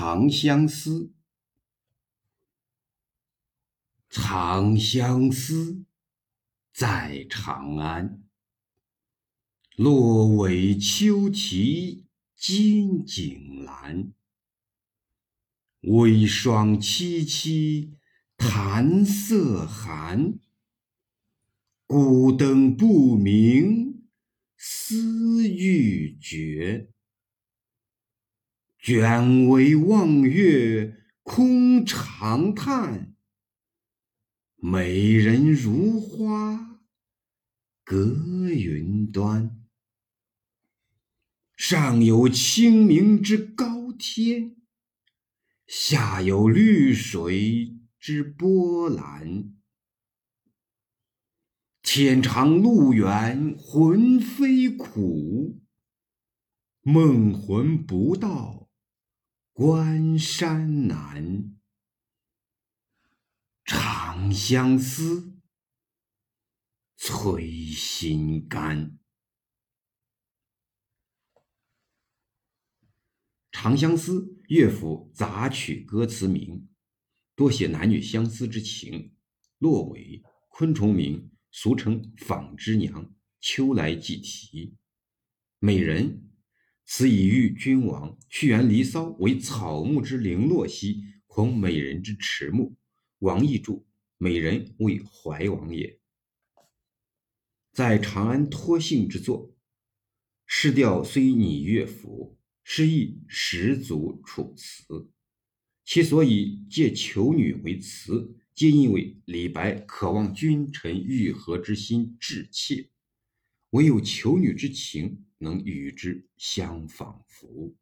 长相思》。长相思，在长安。落尾秋啼金井阑，微霜凄凄檀色寒。孤灯不明思欲绝，卷帷望月空长叹。美人如花隔云端。上有清明之高天，下有绿水之波澜。天长路远魂飞苦，梦魂不到关山难。长相思，催心肝。《长相思》乐府杂曲歌词名，多写男女相思之情。落尾，昆虫名，俗称纺织娘。秋来寄啼。美人，此以喻君王。屈原《离骚》为草木之零落兮，恐美人之迟暮。王逸注：美人为怀王也。在长安托幸之作，诗调虽拟乐府。诗意十足，楚辞。其所以借求女为词，皆因为李白渴望君臣愈合之心至切，唯有求女之情能与之相仿佛。